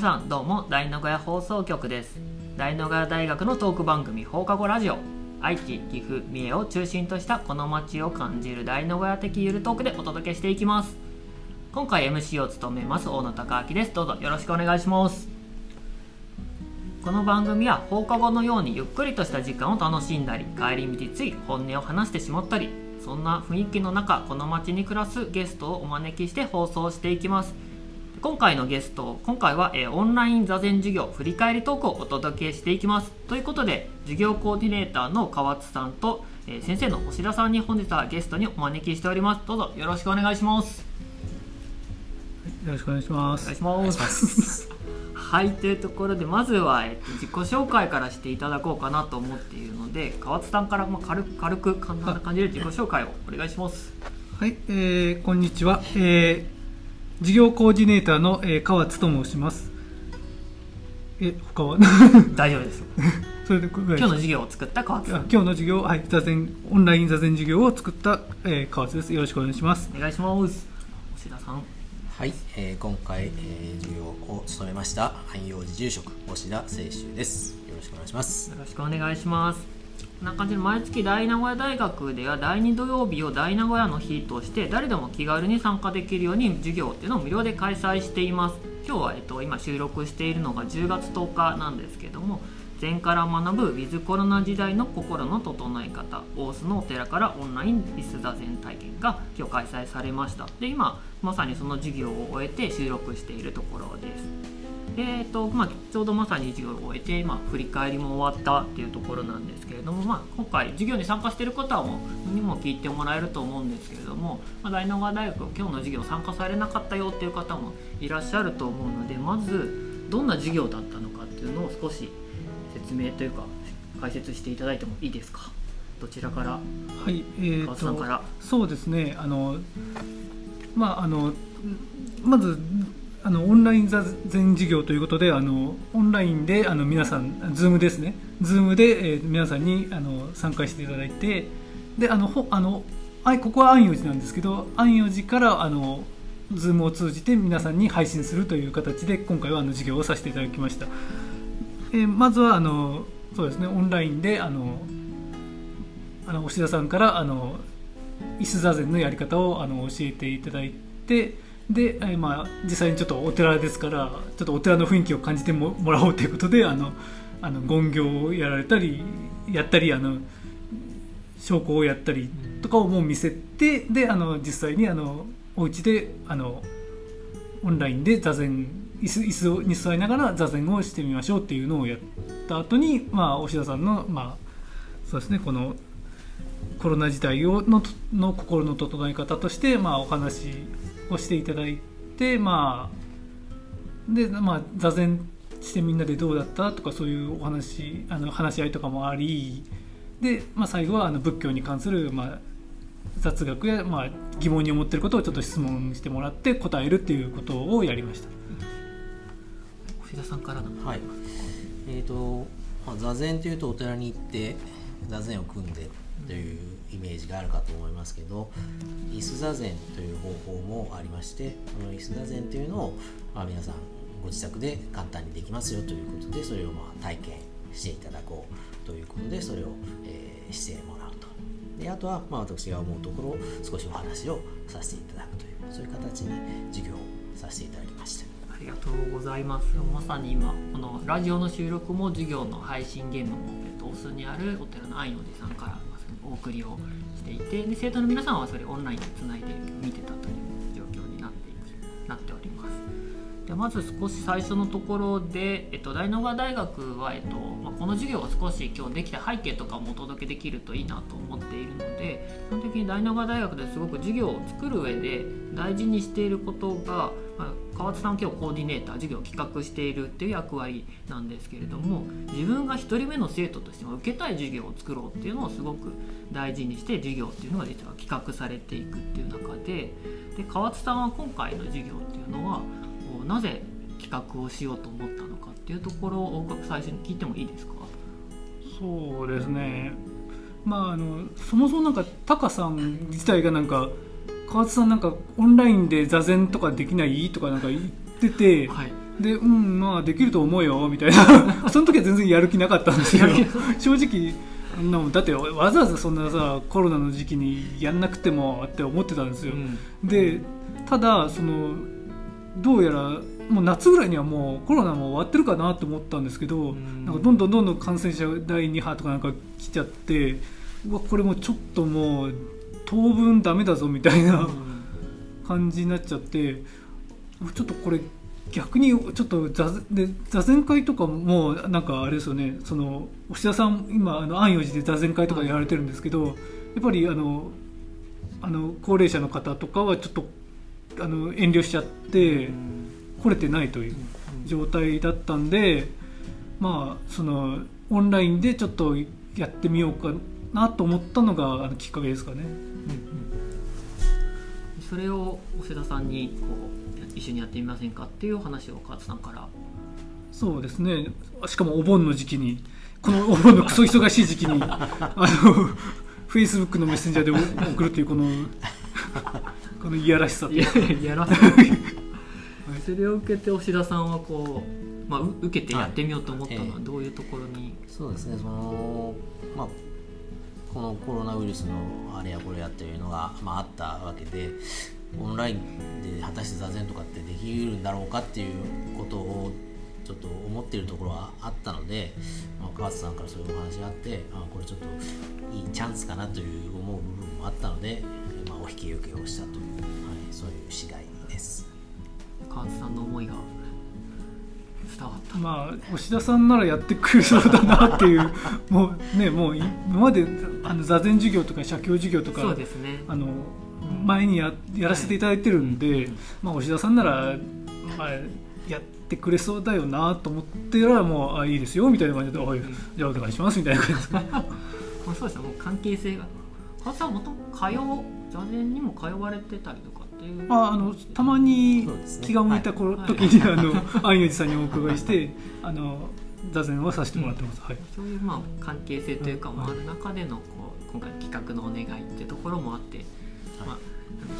皆さんどうも大野ヶ谷放送局です。大野ヶ谷大学のトーク番組放課後ラジオ。愛知岐阜三重を中心としたこの街を感じる大野ヶ谷的ゆるトークでお届けしていきます。今回 MC を務めます大野孝明です。どうぞよろしくお願いします。この番組は放課後のようにゆっくりとした時間を楽しんだり帰り道つい本音を話してしまったりそんな雰囲気の中この街に暮らすゲストをお招きして放送していきます。今回のゲスト今回は、えー、オンライン座禅授業振り返りトークをお届けしていきます。ということで授業コーディネーターの川津さんと、えー、先生の星田さんに本日はゲストにお招きしております。どうぞよろしくお願いします。よろしくお願いします。お願いします。はいというところでまずは、えっと、自己紹介からしていただこうかなと思っているので川津さんから、まあ、軽く軽く簡単な感じで自己紹介をお願いします。はい、えー、こんにちは、えー、事業コーディネーターの、えー、川津と申します。え他は？大丈夫です。それで今日の授業を作った川津今日の授業はい座禅オンライン座禅授業を作った、えー、川津です。よろしくお願いします。お願いします。星田さん。はい、えー、今回、えー、授業を務めました安養寺住職星田清修です。よろしくお願いします。よろしくお願いしますこんな感じで毎月大名古屋大学では第2土曜日を大名古屋の日として誰でも気軽に参加できるように授業っていうのを無料で開催しています。今日は、えっと、今収録しているのが10月10日なんですけども禅から学ぶウィズコロナ時代の心の整え方大須のお寺からオンラインリス座禅体験が今日開催されました。で今まさにその授業を終えて収録しているところです。でえっとまあ、ちょうどまさに授業を終えて、まあ、振り返りも終わったっていうところなんですけれども、まあ、今回授業に参加している方もにも聞いてもらえると思うんですけれども、まあ、大野川大学今日の授業参加されなかったよっていう方もいらっしゃると思うのでまずどんな授業だったのかっていうのを少し説明というか解説していただいてもいいですか？どちらから？はいえーと、とそうですねあのまああのまずあのオンライン座禅授業ということであのオンラインであの皆さんズームですねZoom で、えー、皆さんにあの参加していただいてであのほあのあここは安養寺なんですけど安養寺からあの Zoom を通じて皆さんに配信するという形で今回はあの授業をさせていただきました。えー、まずはあのそうですねオンラインであのあの押田さんからあの椅子坐禅のやり方をあの教えていただいてで、えー、まあ、実際にちょっとお寺ですからちょっとお寺の雰囲気を感じてもらおうということであのあの権行をやられたりやったりあの証拠をやったりとかをもう見せてであの実際にあのお家であのオンラインで座禅椅子椅子に座りながら座禅をしてみましょうっていうのをやった後にまあ押田さんのまあそうですねこのコロナ時代をのの心の整え方としてまあお話をしていただいてまあでまあ座禅してみんなでどうだったとかそういうお話あの話し合いとかもありで、まあ、最後はあの仏教に関する、まあ、雑学や、まあ、疑問に思ってることをちょっと質問してもらって答えるっていうことをやりました。藤田さんからはい、えーとまあ、座禅というとお寺に行って座禅を組んでというイメージがあるかと思いますけど椅子座禅という方法もありましてこの椅子座禅というのを、まあ、皆さんご自宅で簡単にできますよということでそれをまあ体験していただこうということでそれを、えー、してもらうとであとは、まあ、私が思うところを少しお話をさせていただくというそういう形に授業をさせていただきました。ありがとうございますまさに今このラジオの収録も授業の配信ゲームも、えっと、お酢にあるお寺の愛のおじさんからお送りをしていてで生徒の皆さんはそれオンラインでつないで見てたという状況になっていなっております。でまず少し最初のところで、えっと、大野川大学は、えっとまあ、この授業が少し今日できた背景とかもお届けできるといいなと思っているので基本的に大野川大学ですごく授業を作る上で大事にしていることが、まあ川津さん今日コーディネーター授業を企画しているっていう役割なんですけれども自分が1人目の生徒としても受けたい授業を作ろうっていうのをすごく大事にして授業っていうのが実は企画されていくっていう中でで川津さんは今回の授業っていうのはなぜ企画をしようと思ったのかっていうところを最初に聞いてもいいですか？そうですね。まああのそもそもなんかタカさん自体がなんか川津さんなんかオンラインで座禅とかできない？とかなんか言ってて、はい、でうんまあできると思うよみたいな。その時は全然やる気なかったんですけど正直なだってわざわざそんなさコロナの時期にやんなくてもって思ってたんですよ、でただそのどうやらもう夏ぐらいにはもうコロナも終わってるかなと思ったんですけど、ん。なんかどんどんどんどん感染者第2波とかなんか来ちゃってうわこれもうちょっともう当分ダメだぞみたいな感じになっちゃってちょっとこれ逆にちょっと座で座禅会とかもなんかあれですよね。その押田さん今あの安養寺で座禅会とかやられてるんですけど、やっぱりあのあの高齢者の方とかはちょっとあの遠慮しちゃって来れてないという状態だったんでまあそのオンラインでちょっとやってみようかなと思ったのがあのきっかけですかね。それを押田さんにこう一緒にやってみませんかっていう話を川津さんから。そうですね。しかもお盆の時期にこのお盆のクソ忙しい時期に あのフェイスブックのメッセンジャーで送るというこの このいやらしさといややら それを受けて押田さんはこう、まあ、う受けてやってみようと思ったのはどういうところに、そうですね。そのまあこのコロナウイルスのあれやこれやっていうのが、まあ、あったわけでオンラインで果たして座禅とかってできるんだろうかっていうことをちょっと思っているところはあったので、まあ、川津さんからそういうお話があってあこれちょっといいチャンスかなという思う部分もあったので、まあ、お引き受けをしたという、はい、そういう次第です。川津さんの思いが伝わったまあ押田さんならやってくれそうだなっていうもうねもう今まであの座禅授業とか写経授業とかそうですね。あの前にややらせていただいてるんで、まあ、押田さんなら、まあ、やってくれそうだよなと思ってたらもうあいいですよみたいな感じで「おいじゃあお願いします」みたいな感じですか まあそうですね。もう関係性が。川津さんもともと通座禅にも通われてたりとかっていう。まあ、あのたまに気が向いた頃、はい。時にあの安養寺さんにお伺いしてあの座禅はさせてもらってます、はい。そういうまあ関係性というかもある中でのこう今回の企画のお願いっていうところもあって、まあ、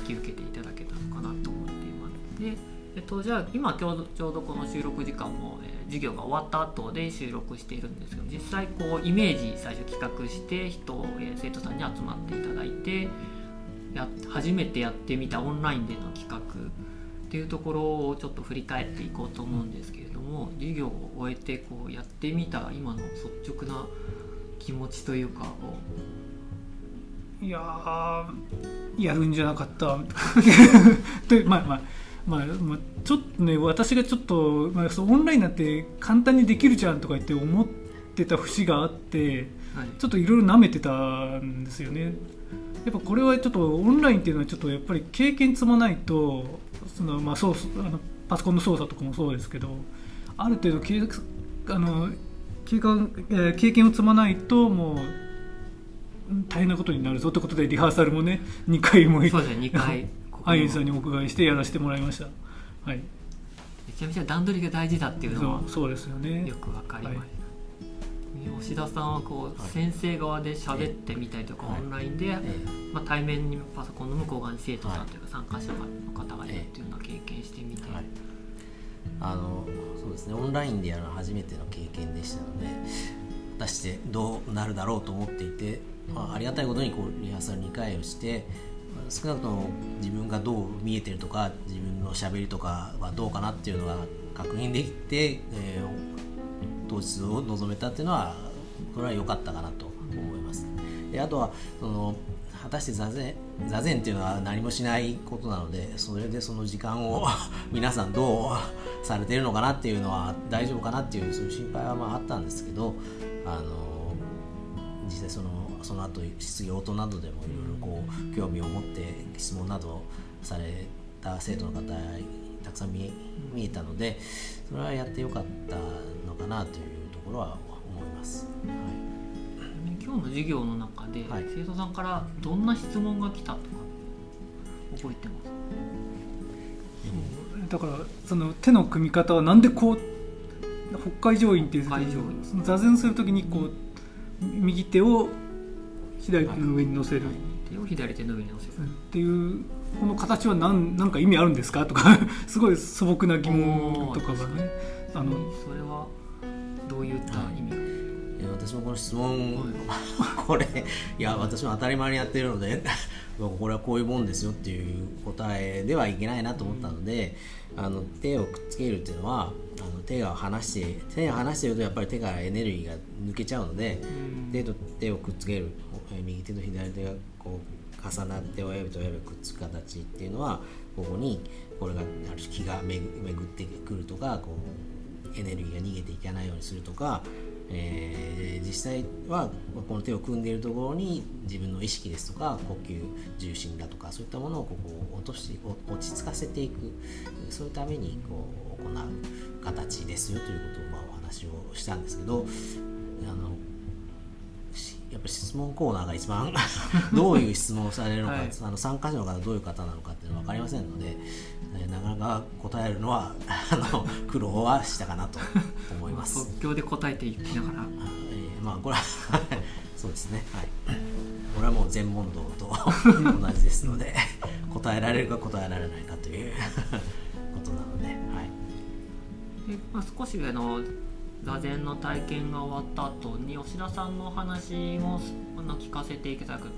引き受けていただけたのかなと思っています。でえっと、じゃあ今ちょうどちょうどこの収録時間も、えー授業が終わった後で収録しているんですけど実際こうイメージ最初企画して人、えー生徒さんに集まっていただいてや初めてやってみたオンラインでの企画っていうところをちょっと振り返っていこうと思うんですけれども授業を終えてこうやってみた今の率直な気持ちというかをいやーやるんじゃなかった。でまあまあまあ、まあ、ちょっとね私がちょっと、まあ、そうオンラインなんて簡単にできるじゃんとか言って思ってた節があってはい。ちょっといろいろ舐めてたんですよね。やっぱこれはちょっとオンラインっていうのはちょっとやっぱり経験積まないとその、まあ、そうあのパソコンの操作とかもそうですけどある程度経あの経験えー経験を積まないともう大変なことになるぞってことでリハーサルもね2回もそうですね2回 アインさんにお伺いしてやらせてもらいました。はい。めちゃめちゃ段取りが大事だっていうのはそうですよね。よくわかりました、はい。吉田さんはこう、はい先生側で喋ってみたりとか、はいオンラインで、えまあ、対面にパソコンの向こう側に生徒さんというか参加者の方がいるっていうのを経験してみて、はい、あのそうですねオンラインでやるのは初めての経験でしたので果たしてどうなるだろうと思っていて、まあ、ありがたいことにこうリハーサル2回をして少なくとも自分がどう見えてるとか自分のしゃべりとかはどうかなっていうのが確認できて、えー当日を臨めたっていうのはこれは良かったかなと思います。であとはその果たして座禅座禅っていうのは何もしないことなのでそれでその時間を 皆さんどうされてるのかなっていうのは大丈夫かなっていうそういう心配はまああったんですけどあの実際そのその後質疑応答などでもいろいろこう興味を持って質問などされた生徒の方たくさん見え見えたのでそれはやってよかったのかなというところは思います。はい今日の授業の中で、はい。生徒さんからどんな質問が来たとか覚えてます？だからその手の組み方はなんでこう北海上院っていう北海上院。その座禅するときにこう右手を左手の上に乗せる。手を左手の上に乗せる、っていうこの形は何なんか意味あるんですかとか すごい素朴な疑問とかがね。あのそれはどういった意味が、いや私もこの質問、これいや私も当たり前にやってるので これはこういうもんですよっていう答えではいけないなと思ったので、あの手をくっつけるっていうのはあの手が離して手が離してるとやっぱり手からエネルギーが抜けちゃうので、手と手をくっつける。右手と左手がこう重なって親指と親指くっつく形っていうのはここにこれがある気が巡ってくるとかこうエネルギーが逃げていかないようにするとかえー、実際はこの手を組んでいるところに自分の意識ですとか呼吸重心だとかそういったものをここ落として落ち着かせていくそういうためにこう行う形ですよということをまあお話をしたんですけどあのやっぱり質問コーナーが一番 どういう質問をされるのか、はい、あの参加者の方どういう方なのかっていうのは分かりませんので、えなかなか答えるのは あの苦労はしたかなとます。即興で答えていきながら、えー、まあこれは そうですね。はい。これはもう全問答と同じですので 答えられるか答えられないかという ことなので、はい、でまあ、少しあの座禅の体験が終わった後に吉田さんのお話もあの聞かせていただく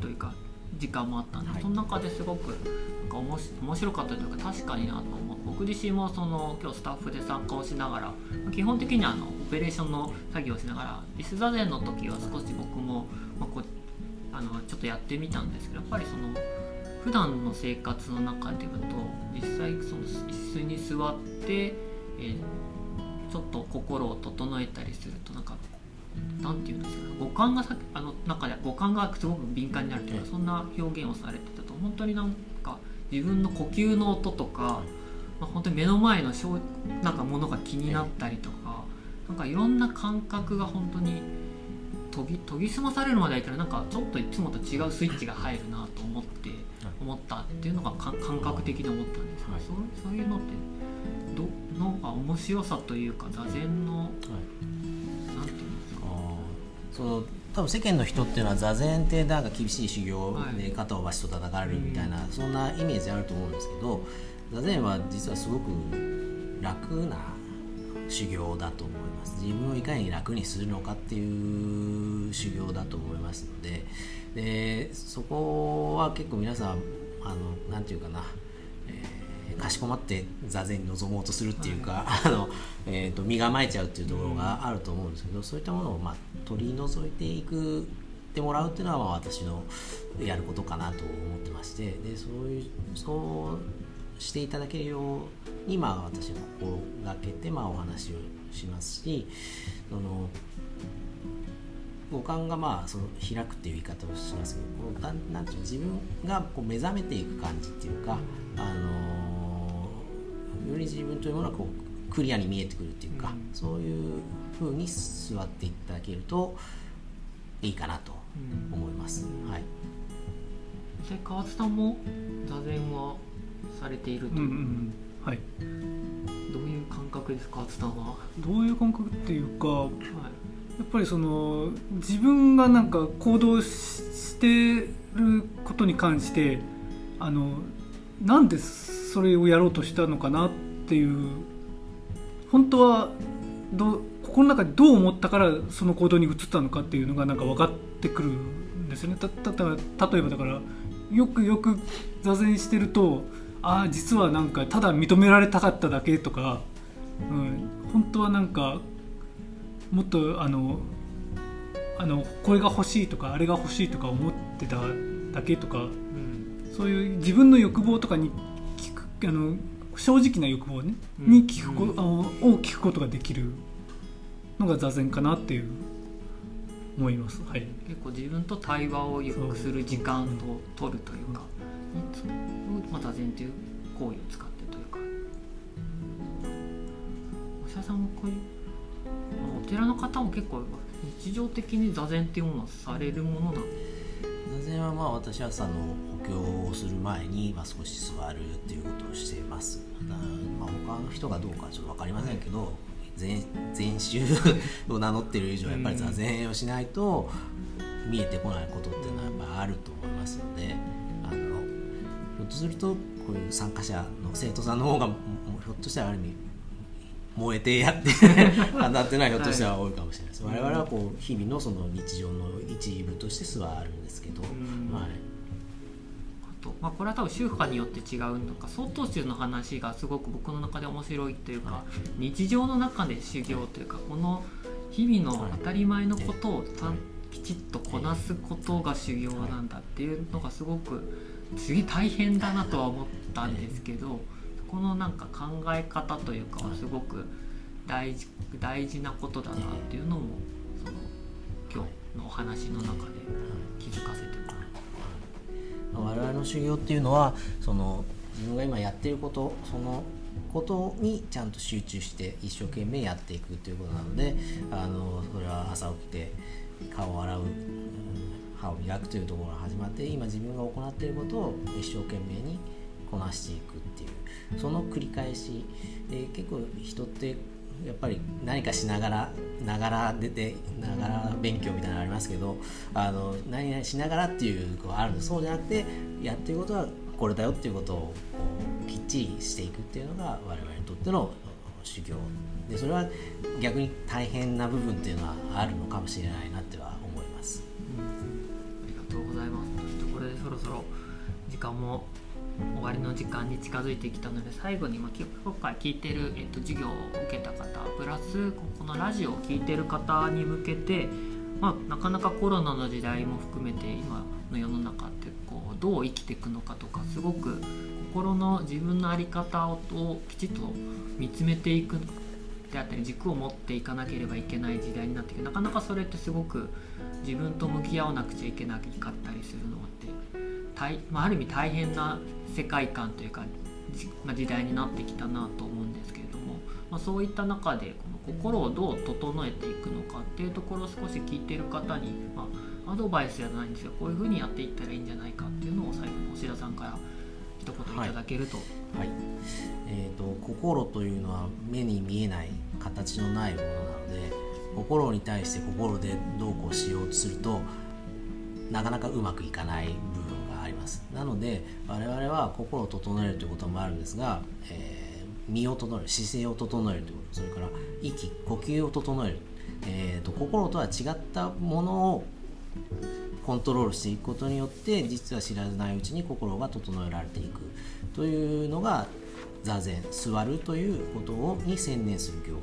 というか時間もあったんで、はい、その中ですごくなんか面白かったというか確かになと思う僕自身もその今日スタッフで参加をしながら基本的にあのオペレーションの作業をしながらリス座禅の時は少し僕も、まあ、こあのちょっとやってみたんですけどやっぱりその普段の生活の中でいうと実際その椅子に座って、えーちょっと心を整えたりするとなんかなんていうんですか五感がさあの中で五感がすごく敏感になるというかそんな表現をされてたと。本当になんか自分の呼吸の音とか、まあ、本当に目の前のなんかものが気になったりとかなんかいろんな感覚が本当に研ぎ研ぎ澄まされるまではいかない。なんかちょっといつもと違うスイッチが入るなと思って思ったっていうのが感覚的に思ったんですけど、そうそういうのってどのが面白さというか座禅の、はい、その多分世間の人っていうのは座禅ってなんか厳しい修行で肩をバシと叩かれるみたいな、はい、そんなイメージあると思うんですけど座禅は実はすごく楽な修行だと思います。自分をいかに楽にするのかっていう修行だと思いますのででそこは結構皆さんあのなんていうかな、えーかしこまって座禅に臨もうとするっていうか、あのえーと、身構えちゃうっていうところがあると思うんですけど、そういったものを、まあ、取り除いていくってもらうっていうのは、まあ、私のやることかなと思ってましてでそういうそうしていただけるように、まあ、私は心がけて、まあ、お話をしますしその五感がまあその開くっていう言い方をしますけどこうなんていう自分がこう目覚めていく感じっていうか、あのより自分というものはこうクリアに見えてくるっていうか、うん、そういうふうに座っていただけるといいかなと思います。うん、はい。川津さんも座禅はされていると、うんうん、はい。どういう感覚ですか川津さんは？どういう感覚っていうか、はい、やっぱりその自分がなんか行動してることに関してあのなんでそれをやろうとしたのかなっていう本当はどこの中でどう思ったからその行動に移ったのかっていうのがなんか分かってくるんですよね。たた例えばだからよくよく座禅してるとああ実はなんかただ認められたかっただけとか、うん、本当はなんかもっとあのあのこれが欲しいとかあれが欲しいとか思ってただけとか、うん、そういう自分の欲望とかにあの正直な欲望、ね、に聞くこ、うん、を聞くことができるのが座禅かなっていう思います、はい、結構自分と対話をゆっくする時間を取るというか、うん、まあ、座禅という行為を使ってというか。お医者さんもこういうお寺の方も結構日常的に座禅っていうものはされるものなんですまあ私は朝の補強をする前に、まあ、少し座るっていうことをしています。まあ、他の人がどうかちょっと分かりませんけど、禅禅宗を名乗ってる以上やっぱり座禅をしないと見えてこないことっていうのはやっぱあると思いますのであのひょっとするとこういう参加者の生徒さんの方がひょっとしたらある意味燃えてやって 当たってないひょっとしたら多いかもしれないです、はい、我々はこう日々のその日常の一部として素はあるんですけど、はい。と、まあ、これは多分宗派によって違うのか曹洞宗の話がすごく僕の中で面白いというか、はい、日常の中で修行というか、この日々の当たり前のことをた、きちっとこなすことが修行なんだっていうのがすごく次大変だなとは思ったんですけどこのなんか考え方というかはすごく大事大事なことだなっていうのもその今日のお話の中で気づかせて我々の修行っていうのはその自分が今やってることそのことにちゃんと集中して一生懸命やっていくということなのであのそれは朝起きて顔を洗う歯を磨くというところが始まって今自分が行っていることを一生懸命にこなしていくっていうその繰り返しで結構人ってやっぱり何かしながらながら出てながら勉強みたいなのありますけどあの何々しながらっていうこうあるんでそうじゃなくてやってることはこれだよっていうことをきっちりしていくっていうのが我々にとっての修行でそれは逆に大変な部分っていうのはあるのかもしれないなっては思います。うん、ありがとうございます。これでそろそろ時間も終わりの時間に近づいてきたので最後に、ま、今回聞いてる、えっと、授業を受けた方プラスここのラジオを聴いてる方に向けて、まあ、なかなかコロナの時代も含めて今の世の中ってこうどう生きていくのかとかすごく心の自分の在り方をきちっと見つめていくであったり軸を持っていかなければいけない時代になってきてなかなかそれってすごく自分と向き合わなくちゃいけなかったりするのってまあ、ある意味大変な世界観というか、ま、時代になってきたなと思うんですけれども、まあ、そういった中でこの心をどう整えていくのかっていうところを少し聞いてる方に、まあ、アドバイスじゃないんですよこういうふうにやっていったらいいんじゃないかっていうのを最後に押田さんから一言いただけると。はい、はい、えーと、心というのは目に見えない形のないものなので心に対して心でどうこうしようとするとなかなかうまくいかないます。なので我々は心を整えるということもあるんですが、えー、身を整える姿勢を整えるということそれから息呼吸を整える、えーと、心とは違ったものをコントロールしていくことによって実は知らないうちに心が整えられていく。というのが座禅座るということをに専念する行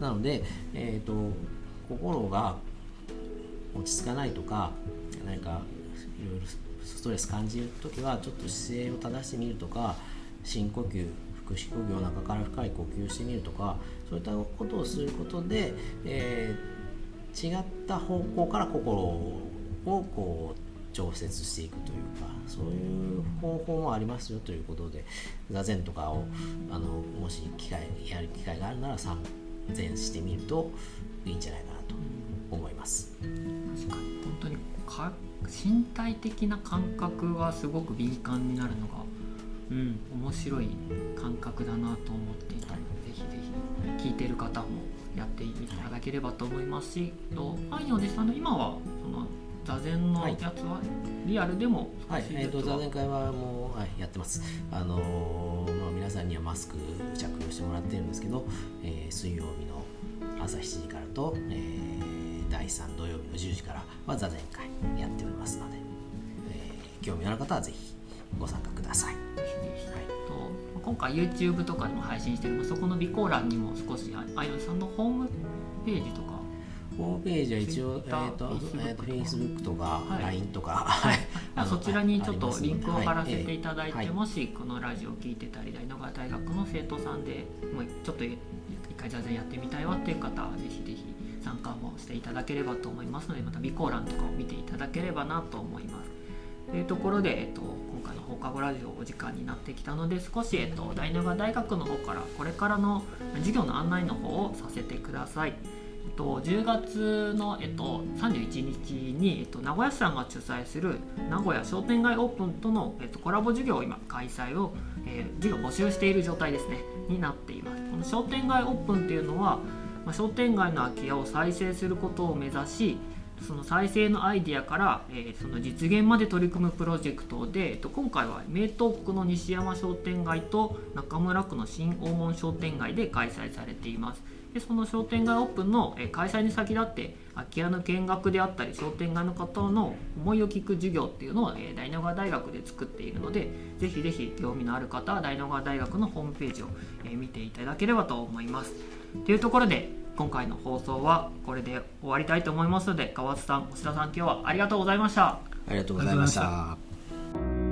なので、えーと心が落ち着かないとか何かいろいろストレス感じる時はちょっと姿勢を正してみるとか深呼吸腹式呼吸を中から深い呼吸してみるとかそういったことをすることで、えー、違った方向から心をこう調節していくというかそういう方法もありますよということで座禅とかをあのもし機会やる機会があるなら参禅してみるといいんじゃないかなと思います。確かに本当に身体的な感覚がすごく敏感になるのが、うん、面白い感覚だなと思っていたので、ぜひぜひ聞いてる方もやってみていただければと思いますし、と愛のおじさんの今はその座禅のやつはリアルでもはい、えーと、座禅会はもう、はい、やってます。あのー、まあ、皆さんにはマスク着用してもらってるんですけど、えー、水曜日の朝7時からと、えー、第3土曜日の10時からは座禅会やっておりますので、えー、興味ある方はぜひご参加ください。はい、と今回 YouTube とかでも配信してるそこの備考欄にも少しあゆさんのホームページとか。ホームページは一応、えーとえーと、Facebook とか LINE とか、はい、そちらにちょっとリンクを貼らせていただいて、はい、もしこのラジオを聞いてたり大野川大学の生徒さんでもうちょっと一回座禅やってみたいわっていう方はぜひぜひ参加もしていただければと思いますのでまた備考欄とかを見ていただければなと思います。というところで、えっと、今回の放課後ラジオお時間になってきたので少し、えっと、大長大学の方からこれからの授業の案内の方をさせてください。えっと、10月の、えっと、31日に、えっと、名古屋市さんが主催する名古屋商店街オープンとの、えっと、コラボ授業を今開催を、えー、授業募集している状態ですねになっていますこの商店街オープンっていうのは、まあ、商店街の空き家を再生することを目指しその再生のアイデアから、えーその実現まで取り組むプロジェクトで、えっと今回は名東区の西山商店街と中村区の新大門商店街で開催されています。でその商店街オープンの、えー開催に先立って空き家の見学であったり商店街の方の思いを聞く授業っていうのを、えー大野川大学で作っているのでぜひぜひ興味のある方は大野川大学のホームページを、え見ていただければと思います。というところで今回の放送はこれで終わりたいと思いますので川津さん、吉田さん今日はありがとうございました。ありがとうございましありがとうございまた